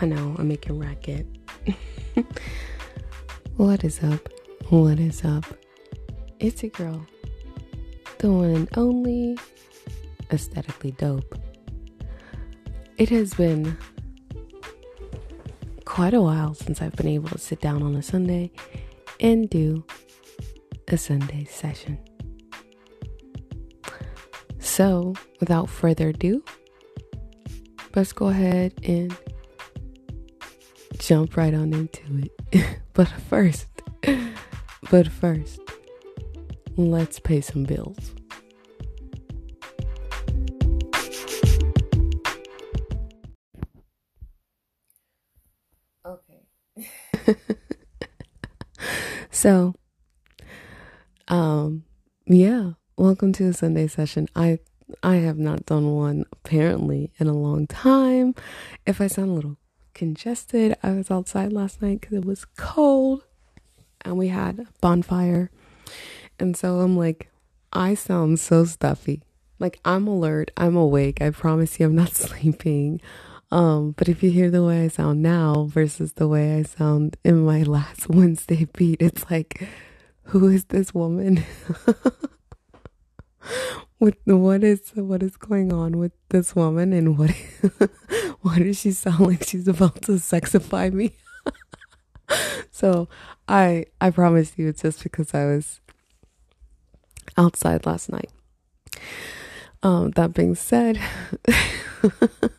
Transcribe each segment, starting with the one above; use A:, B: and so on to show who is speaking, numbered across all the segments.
A: I know, I'm making racket. what is up? What is up? It's a girl. The one and only aesthetically dope. It has been quite a while since I've been able to sit down on a Sunday and do a Sunday session. So, without further ado, let's go ahead and jump right on into it. but first, but first, let's pay some bills. Okay. so, um, yeah, welcome to the Sunday session. I I have not done one apparently in a long time. If I sound a little congested, I was outside last night because it was cold and we had a bonfire. And so I'm like, I sound so stuffy. Like I'm alert, I'm awake. I promise you I'm not sleeping. Um, but if you hear the way I sound now versus the way I sound in my last Wednesday beat, it's like, who is this woman? what what is what is going on with this woman and what why does she sound like she's about to sexify me? So i i promise you it's just because i was outside last night. Um that being said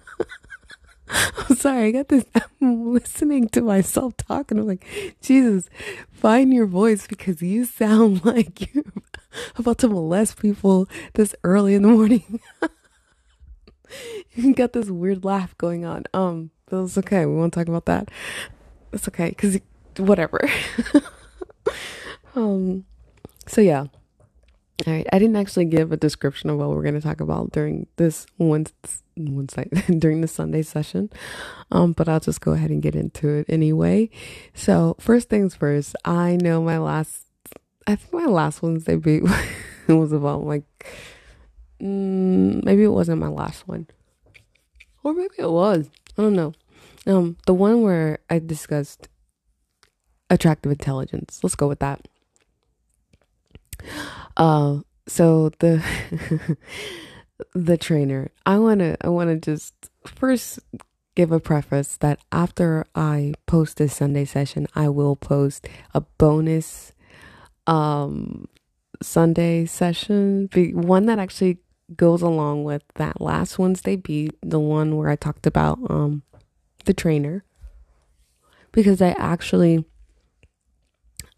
A: I'm sorry, I got this. I'm listening to myself talk, and I'm like, Jesus, find your voice because you sound like you're about to molest people this early in the morning. you got this weird laugh going on. Um, but it's okay. We won't talk about that. It's okay because whatever. um, so yeah. All right. I didn't actually give a description of what we're going to talk about during this one one side during the Sunday session. Um, but I'll just go ahead and get into it anyway. So first things first, I know my last I think my last Wednesday beat was about like mm, maybe it wasn't my last one. Or maybe it was. I don't know. Um the one where I discussed attractive intelligence. Let's go with that. Uh, so the the trainer. I wanna I wanna just first give a preface that after I post this Sunday session, I will post a bonus um Sunday session, one that actually goes along with that last Wednesday beat, the one where I talked about um the trainer. Because I actually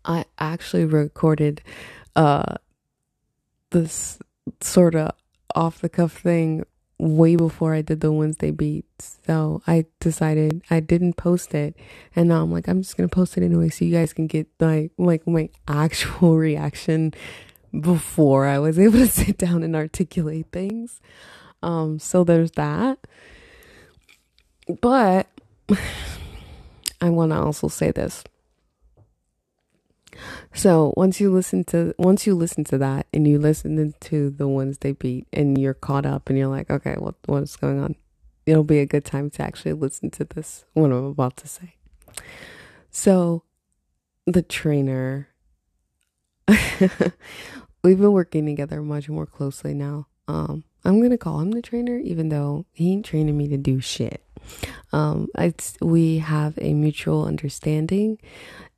A: I actually recorded uh this sort of off the cuff thing way before I did the Wednesday beats. So I decided I didn't post it. And now I'm like, I'm just gonna post it anyway so you guys can get like like my actual reaction before I was able to sit down and articulate things. Um so there's that. But I wanna also say this. So once you listen to once you listen to that and you listen to the Wednesday beat and you're caught up and you're like, okay, what what's going on? It'll be a good time to actually listen to this what I'm about to say. So the trainer we've been working together much more closely now. Um I'm gonna call him the trainer, even though he ain't training me to do shit. Um, it's we have a mutual understanding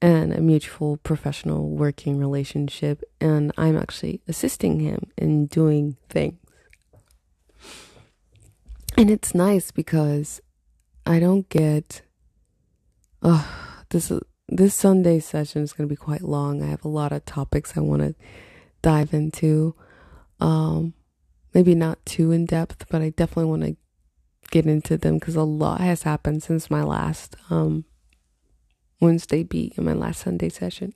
A: and a mutual professional working relationship, and I'm actually assisting him in doing things. And it's nice because I don't get. Oh, this this Sunday session is going to be quite long. I have a lot of topics I want to dive into. Um, maybe not too in depth, but I definitely want to get into them because a lot has happened since my last um, Wednesday beat in my last Sunday session.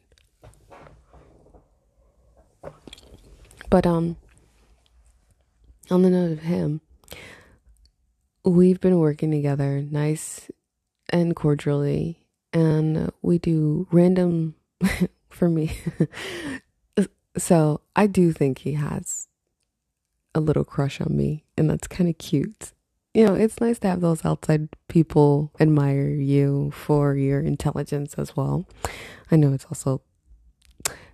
A: But um on the note of him, we've been working together nice and cordially and we do random for me. so, I do think he has a little crush on me and that's kind of cute. you know, it's nice to have those outside people admire you for your intelligence as well. I know it's also,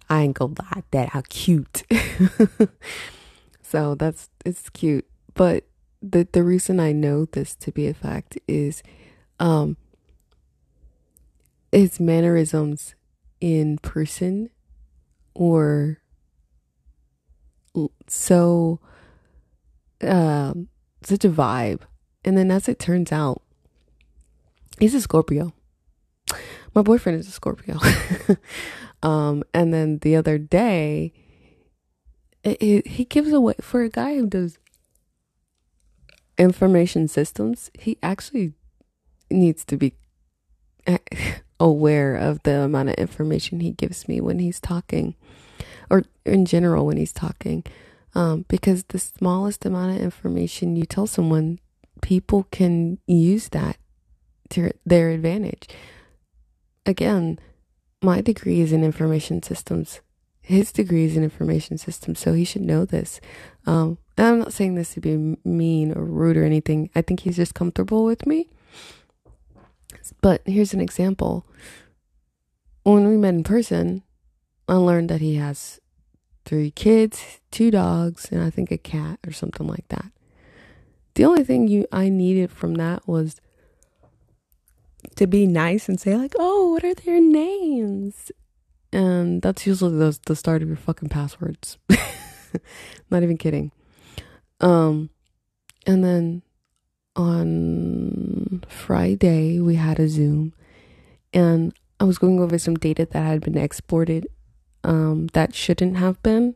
A: I ain't gonna lie, that how cute. so that's, it's cute. But the, the reason I know this to be a fact is, um, his mannerisms in person or so um such a vibe. And then as it turns out he's a scorpio. My boyfriend is a scorpio. Um and then the other day it, it, he gives away for a guy who does information systems he actually needs to be aware of the amount of information he gives me when he's talking or in general when he's talking. Um, because the smallest amount of information you tell someone, people can use that to their advantage. Again, my degree is in information systems. His degree is in information systems, so he should know this. Um, I'm not saying this to be mean or rude or anything. I think he's just comfortable with me. But here's an example. When we met in person, I learned that he has three kids, two dogs, and I think a cat or something like that. The only thing you I needed from that was to be nice and say like, "Oh, what are their names?" And that's usually the the start of your fucking passwords. Not even kidding. Um, and then on Friday we had a Zoom, and I was going over some data that had been exported um, that shouldn't have been.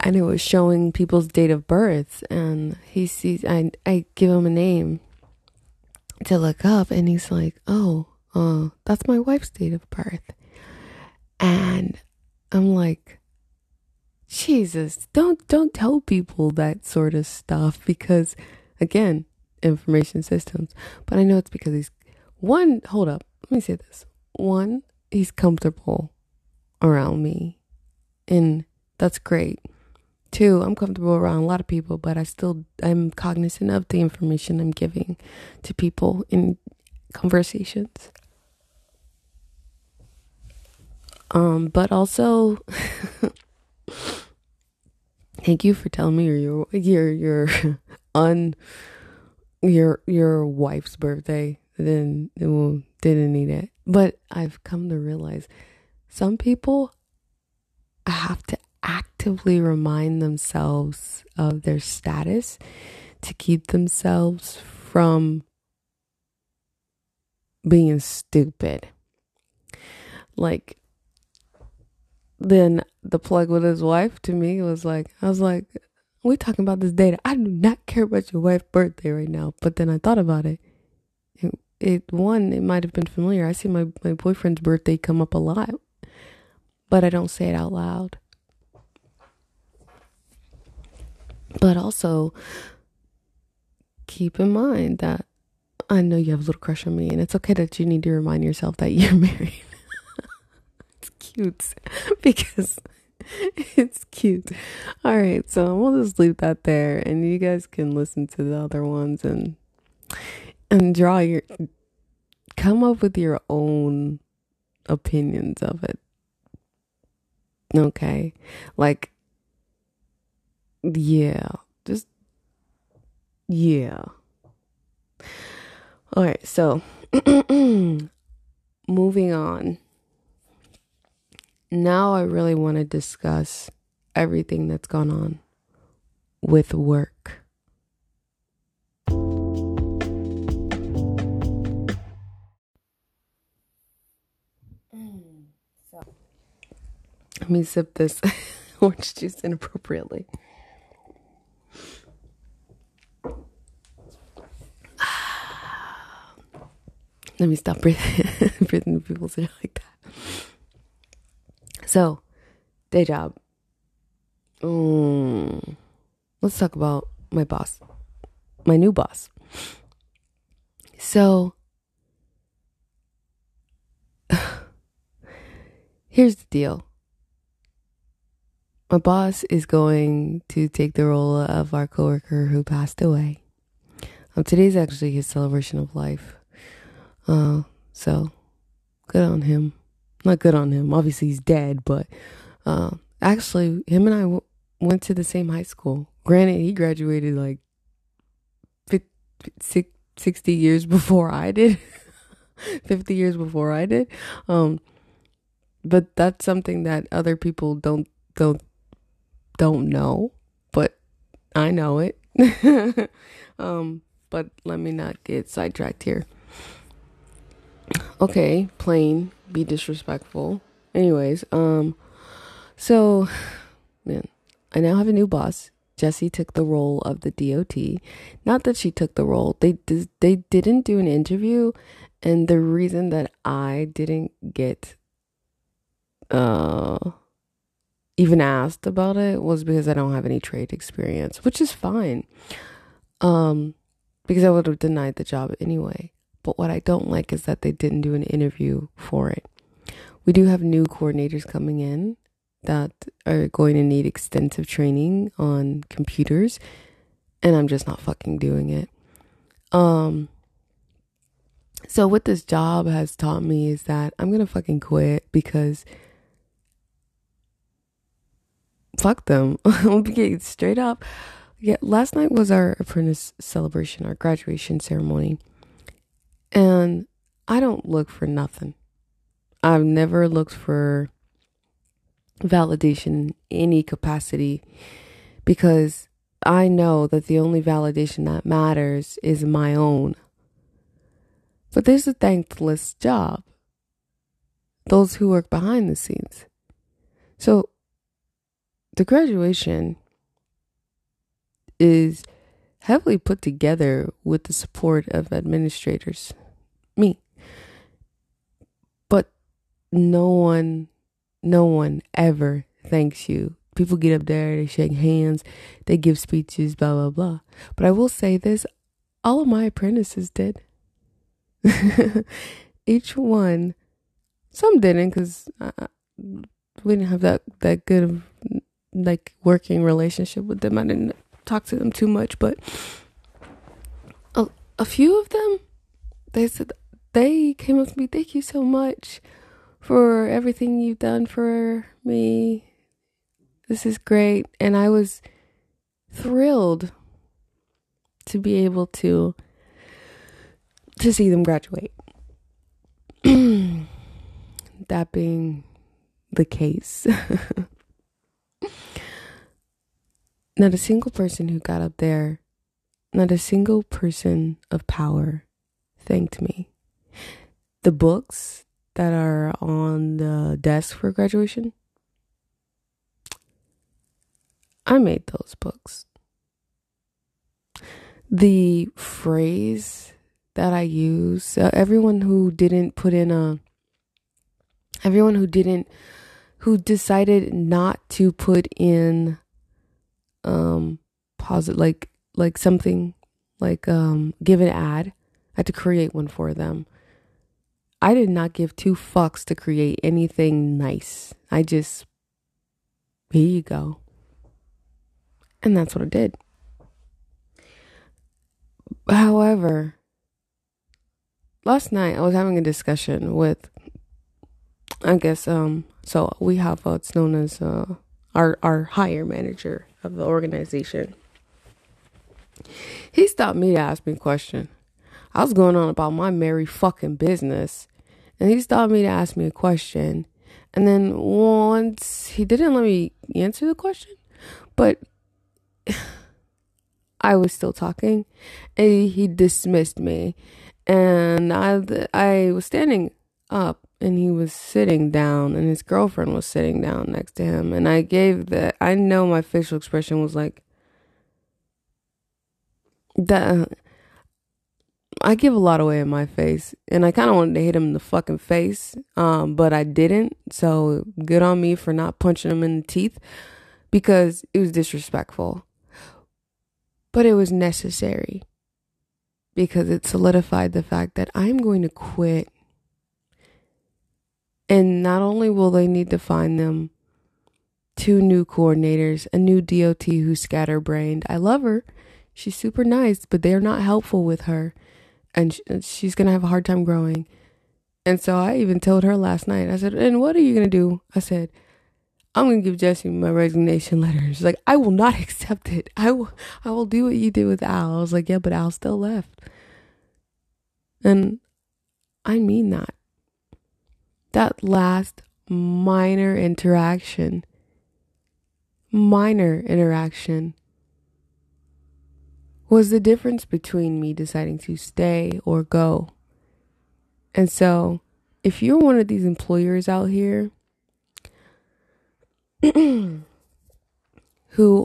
A: And it was showing people's date of birth, and he sees. I I give him a name to look up, and he's like, "Oh, uh, that's my wife's date of birth," and I'm like, Jesus, don't don't tell people that sort of stuff because, again, information systems. But I know it's because he's one. Hold up, let me say this one, he's comfortable around me, and that's great. Two, I'm comfortable around a lot of people, but I still I'm cognizant of the information I'm giving to people in conversations. Um, but also thank you for telling me your your your un your your wife's birthday. Then well, didn't need it. But I've come to realize some people have to actively remind themselves of their status to keep themselves from being stupid. Like, then the plug with his wife to me was like, I was like, we talking about this data. I do not care about your wife's birthday right now. But then I thought about it it one it might have been familiar. I see my my boyfriend's birthday come up a lot, but I don't say it out loud. But also keep in mind that I know you have a little crush on me, and it's okay that you need to remind yourself that you're married. it's cute because it's cute. All right, so we'll just leave that there, and you guys can listen to the other ones and and draw your come up with your own opinions of it. Okay? Like yeah, just yeah. All right, so moving on. Now I really want to discuss everything that's gone on with work. Let me sip this orange juice inappropriately. Let me stop breathing, breathing people's ear like that. So, day job. Mm, let's talk about my boss, my new boss. So, here's the deal my boss is going to take the role of our coworker who passed away. Um, today's actually his celebration of life. Uh, so good on him. Not good on him. Obviously, he's dead, but uh, actually, him and I w- went to the same high school. Granted, he graduated like 50, 60 years before I did, 50 years before I did. Um, but that's something that other people don't don't don't know, but I know it. um, but let me not get sidetracked here. Okay, plain, be disrespectful. Anyways, um, so, man, I now have a new boss. Jessie took the role of the DOT. Not that she took the role. They they didn't do an interview, and the reason that I didn't get uh even asked about it was because I don't have any trade experience, which is fine. Um, because I would have denied the job anyway. But what I don't like is that they didn't do an interview for it. We do have new coordinators coming in that are going to need extensive training on computers, and I'm just not fucking doing it. Um, so what this job has taught me is that I'm gonna fucking quit because fuck them. Getting straight up. Yeah, last night was our apprentice celebration, our graduation ceremony. And I don't look for nothing. I've never looked for validation in any capacity because I know that the only validation that matters is my own. But there's a thankless job. Those who work behind the scenes. So the graduation is heavily put together with the support of administrators, me. But no one, no one ever thanks you. People get up there, they shake hands, they give speeches, blah, blah, blah. But I will say this all of my apprentices did. Each one, some didn't because uh, we didn't have that, that good of like working relationship with them. I didn't talk to them too much, but a, a few of them, they said they came up to me. Thank you so much for everything you've done for me. This is great, and I was thrilled to be able to to see them graduate. that being the case. Not a single person who got up there, not a single person of power thanked me. The books that are on the desk for graduation, I made those books. The phrase that I use, uh, everyone who didn't put in a, everyone who didn't, who decided not to put in um posit like like something like um give an ad. I had to create one for them. I did not give two fucks to create anything nice. I just here you go. And that's what I did. However, last night I was having a discussion with I guess um so we have what's known as uh our our hire manager of the organization. He stopped me to ask me a question. I was going on about my merry fucking business, and he stopped me to ask me a question. And then once he didn't let me answer the question, but I was still talking, and he dismissed me. And I I was standing up and he was sitting down and his girlfriend was sitting down next to him and i gave the i know my facial expression was like that i give a lot away in my face and i kind of wanted to hit him in the fucking face um but i didn't so good on me for not punching him in the teeth because it was disrespectful. But it was necessary because it solidified the fact that i'm going to quit and not only will they need to find them two new coordinators, a new DOT who's scatterbrained. I love her. She's super nice, but they're not helpful with her. And she's going to have a hard time growing. And so I even told her last night, I said, And what are you going to do? I said, I'm going to give Jesse my resignation letter. She's like, I will not accept it. I will, I will do what you did with Al. I was like, Yeah, but Al still left. And I mean that. That last minor interaction, minor interaction, was the difference between me deciding to stay or go. And so, if you're one of these employers out here who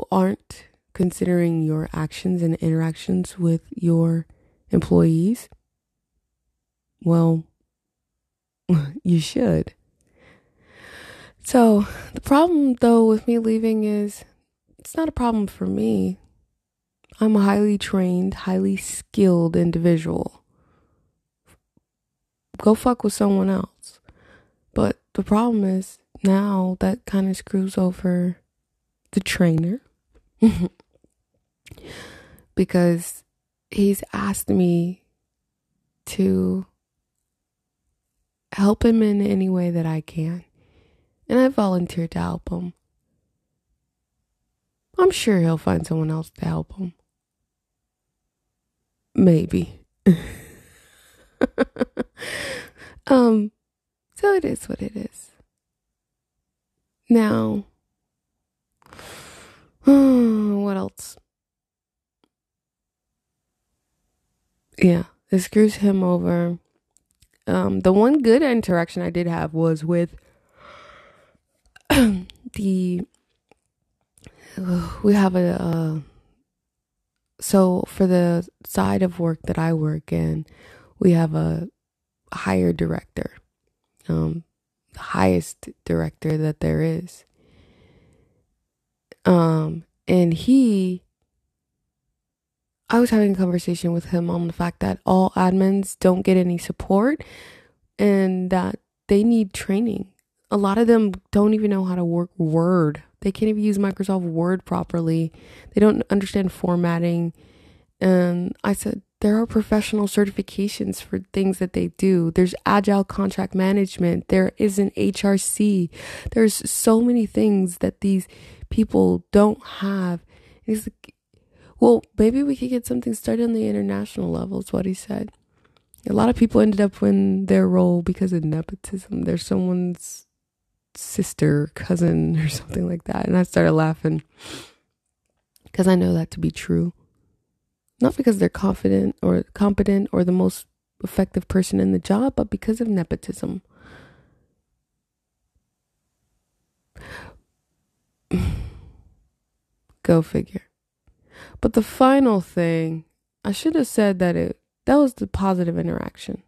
A: aren't considering your actions and interactions with your employees, well, you should. So, the problem though with me leaving is it's not a problem for me. I'm a highly trained, highly skilled individual. Go fuck with someone else. But the problem is now that kind of screws over the trainer because he's asked me to help him in any way that I can. And I volunteered to help him. I'm sure he'll find someone else to help him. Maybe. um, so it is what it is. Now, what else? Yeah, it screws him over. Um, the one good interaction I did have was with the. we have a. Uh, so for the side of work that I work in, we have a higher director, um, the highest director that there is. Um, and he, I was having a conversation with him on the fact that all admins don't get any support and that they need training. A lot of them don't even know how to work Word. They can't even use Microsoft Word properly. They don't understand formatting. And I said, there are professional certifications for things that they do. There's agile contract management. There is an HRC. There's so many things that these people don't have. he's like, well, maybe we could get something started on the international level, is what he said. A lot of people ended up in their role because of nepotism. They're someone's sister, cousin, or something like that. And I started laughing because I know that to be true. Not because they're confident or competent or the most effective person in the job, but because of nepotism. Go figure. But the final thing, I should have said that it that was the positive interaction.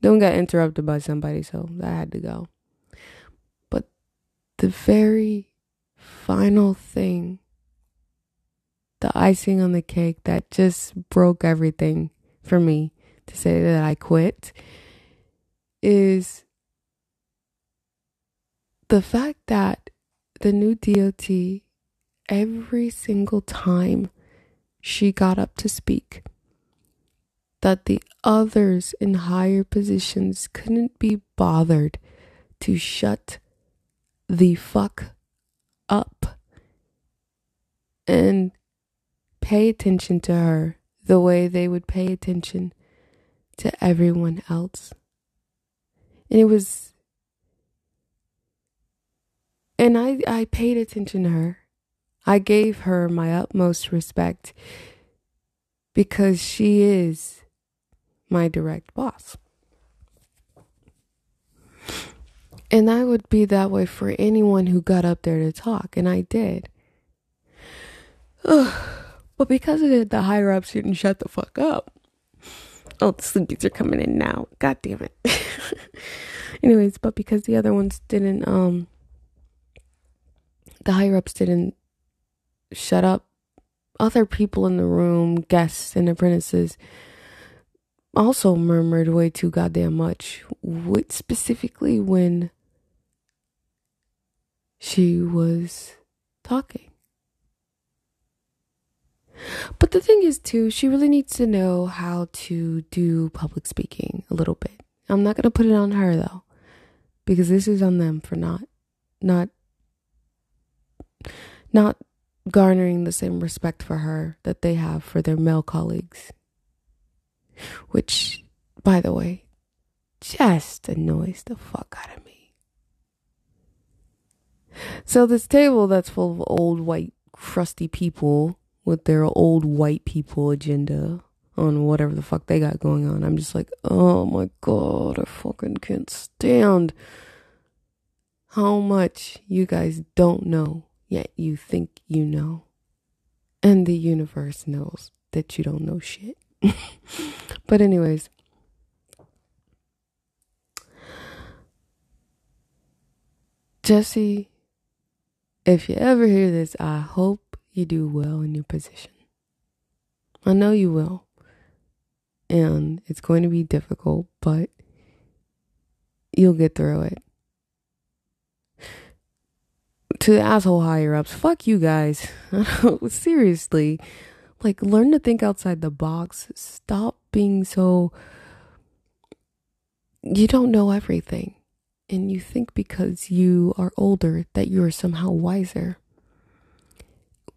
A: Then got interrupted by somebody, so that had to go. But the very final thing the icing on the cake that just broke everything for me to say that I quit is the fact that the new DOT, every single time she got up to speak, that the others in higher positions couldn't be bothered to shut the fuck up and pay attention to her the way they would pay attention to everyone else. And it was and I I paid attention to her. I gave her my utmost respect because she is my direct boss. And I would be that way for anyone who got up there to talk, and I did. Ugh. But because of it, the higher ups didn't shut the fuck up. Oh, the sleepies are coming in now. God damn it. Anyways, but because the other ones didn't, um, the higher ups didn't shut up, other people in the room, guests and apprentices, also murmured way too goddamn much. What specifically when she was talking. But the thing is, too, she really needs to know how to do public speaking a little bit. I'm not going to put it on her, though, because this is on them for not, not, not garnering the same respect for her that they have for their male colleagues. Which, by the way, just annoys the fuck out of me. So, this table that's full of old, white, crusty people with their old white people agenda on whatever the fuck they got going on. I'm just like, oh my god, I fucking can't stand how much you guys don't know, yet you think you know. And the universe knows that you don't know shit. but, anyways. Jesse, if you ever hear this, I hope you do well in your position. I know you will. And it's going to be difficult, but you'll get through it. To the asshole higher ups, fuck you guys. Seriously. Like, learn to think outside the box. Stop being so. You don't know everything. And you think because you are older that you are somehow wiser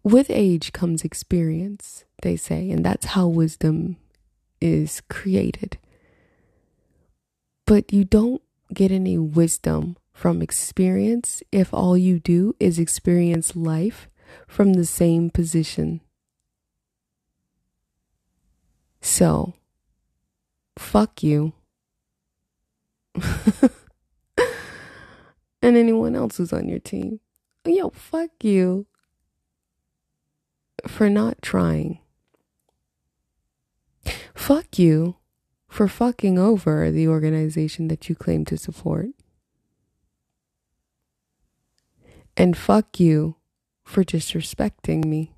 A: with age comes experience, they say, and that's how wisdom is created. But you don't get any wisdom from experience if all you do is experience life from the same position. So, fuck you. and anyone else who's on your team. Yo, fuck you for not trying. Fuck you for fucking over the organization that you claim to support. And fuck you for disrespecting me.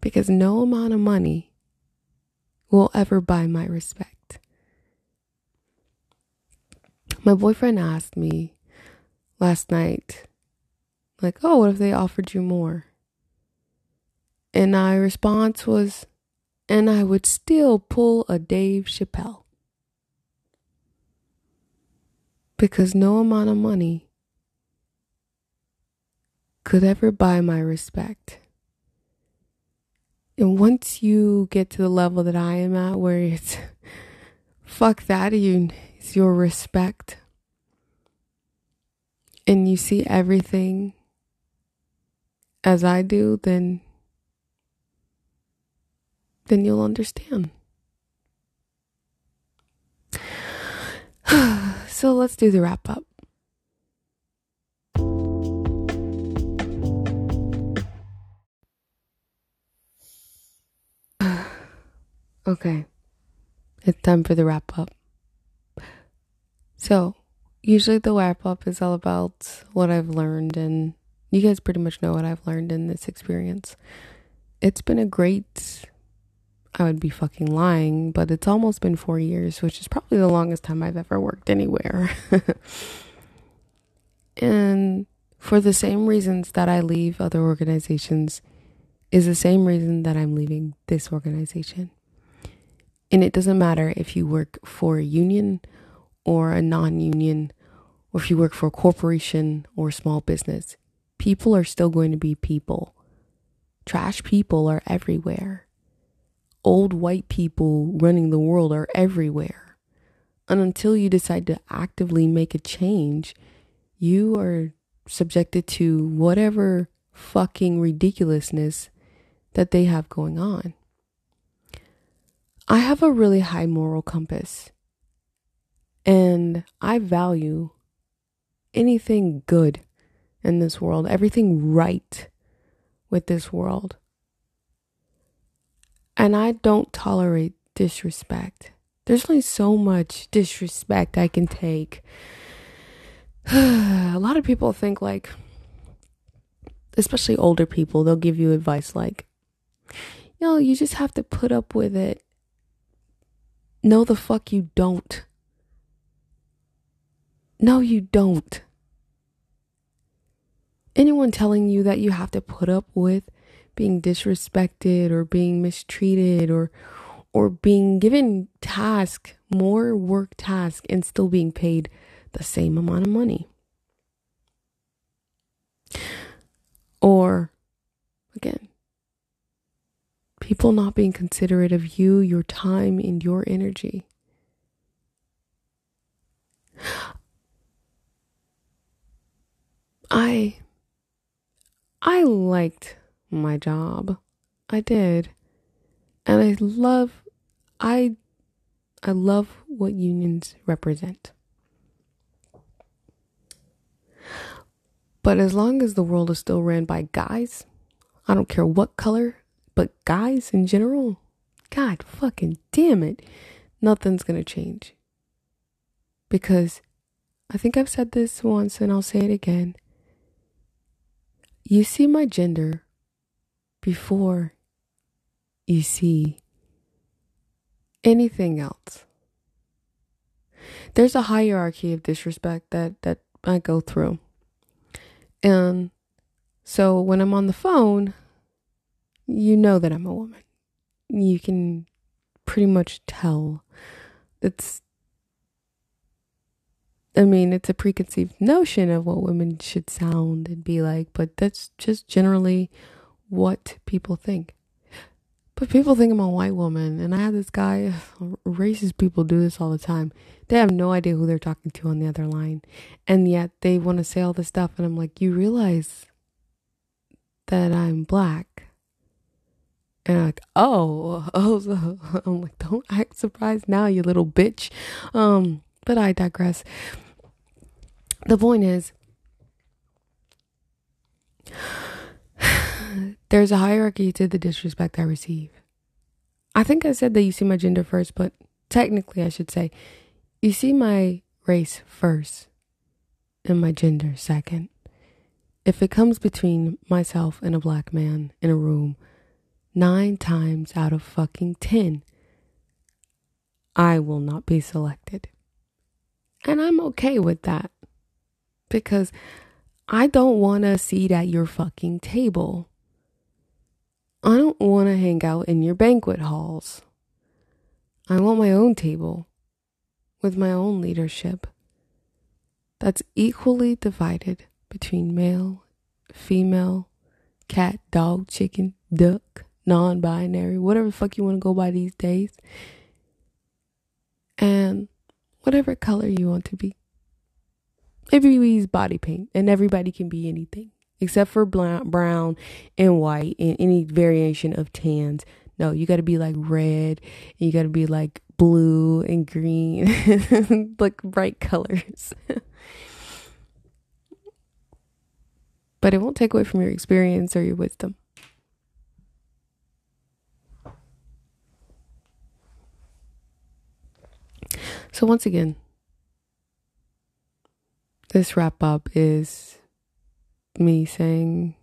A: Because no amount of money will ever buy my respect. My boyfriend asked me last night, like, oh, what if they offered you more? And my response was, and I would still pull a Dave Chappelle. Because no amount of money could ever buy my respect. And once you get to the level that I am at, where it's fuck that, you, it's your respect. And you see everything as I do, then then you'll understand. so let's do the wrap up. Okay, it's time for the wrap up. So, usually the wrap up is all about what I've learned, and you guys pretty much know what I've learned in this experience. It's been a great I would be fucking lying, but it's almost been four years, which is probably the longest time I've ever worked anywhere. and for the same reasons that I leave other organizations, is the same reason that I'm leaving this organization. And it doesn't matter if you work for a union or a non union, or if you work for a corporation or a small business, people are still going to be people. Trash people are everywhere old white people running the world are everywhere. And until you decide to actively make a change, you are subjected to whatever fucking ridiculousness that they have going on. I have a really high moral compass, and I value anything good in this world, everything right with this world. And I don't tolerate disrespect. There's only so much disrespect I can take. a lot of people think like especially older people, they'll give you advice like, you know, you just have to put up with it. No, the fuck you don't. No, you don't. anyone telling you that you have to put up with being disrespected or being mistreated or or being given task more work task and still being paid the same amount of money or again people not being considerate of you your time and your energy i i liked my job. I did. And I love I I love what unions represent. But as long as the world is still ran by guys, I don't care what color, but guys in general, god fucking damn it, nothing's to change. Because I think I've said this once and I'll say it again. You see my gender before you see anything else. There's a hierarchy of disrespect that, that I go through. And so when I'm on the phone, you know that I'm a woman. You can pretty much tell. It's, I mean, it's a preconceived notion of what women should sound and be like, but that's just generally what people think. But people think I'm a white woman, and I have this guy, racist people do this all the time. They have no idea who they're talking to on the other line, and yet they want to say all this stuff, and I'm like, you realize that I'm black? And I'm like, oh, oh, I'm like, don't act surprised now, you little bitch. Um, but I digress. The point is, there's a hierarchy to the disrespect I receive. I think I said that you see my gender first, but technically I should say you see my race first and my gender second. If it comes between myself and a black man in a room, nine times out of fucking ten, I will not be selected. And I'm okay with that because I don't want a seat at your fucking table. I don't want to hang out in your banquet halls. I want my own table with my own leadership that's equally divided between male, female, cat, dog, chicken, duck, non binary, whatever fuck you want to go by these days, and whatever color you want to be. Everybody's body paint, and everybody can be anything except for brown and white and any variation of tans. No, you got to be like red, and you got to be like blue and green, like bright colors. but it won't take away from your experience or your wisdom. So, once again, this wrap up is me saying,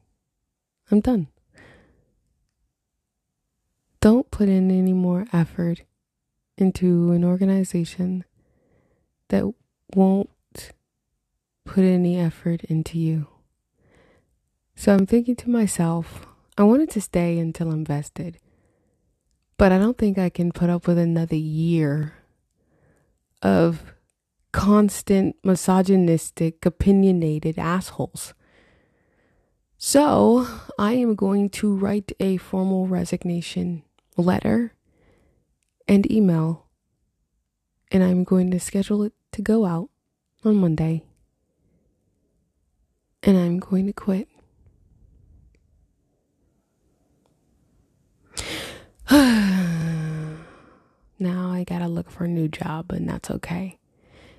A: I'm done. Don't put in any more effort into an organization that won't put any effort into you. So I'm thinking to myself, I wanted to stay until I'm vested, but I don't think I can put up with another year of constant misogynistic, opinionated assholes. So I am going to write a formal resignation letter and email, and I'm going to schedule it to go out on Monday. And I'm going to quit. now I gotta look for a new job, and that's okay.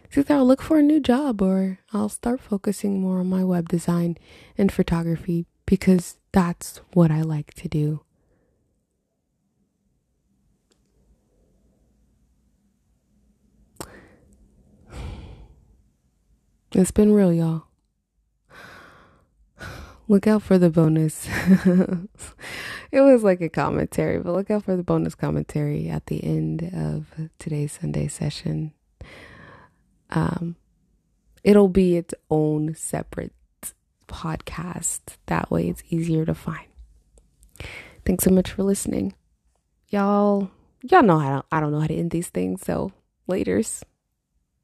A: It's either I'll look for a new job or I'll start focusing more on my web design and photography because that's what I like to do. It's been real, y'all. Look out for the bonus. it was like a commentary, but look out for the bonus commentary at the end of today's Sunday session um, it'll be its own separate podcast. That way it's easier to find. Thanks so much for listening. Y'all y'all know how to, I don't know how to end these things, so laters.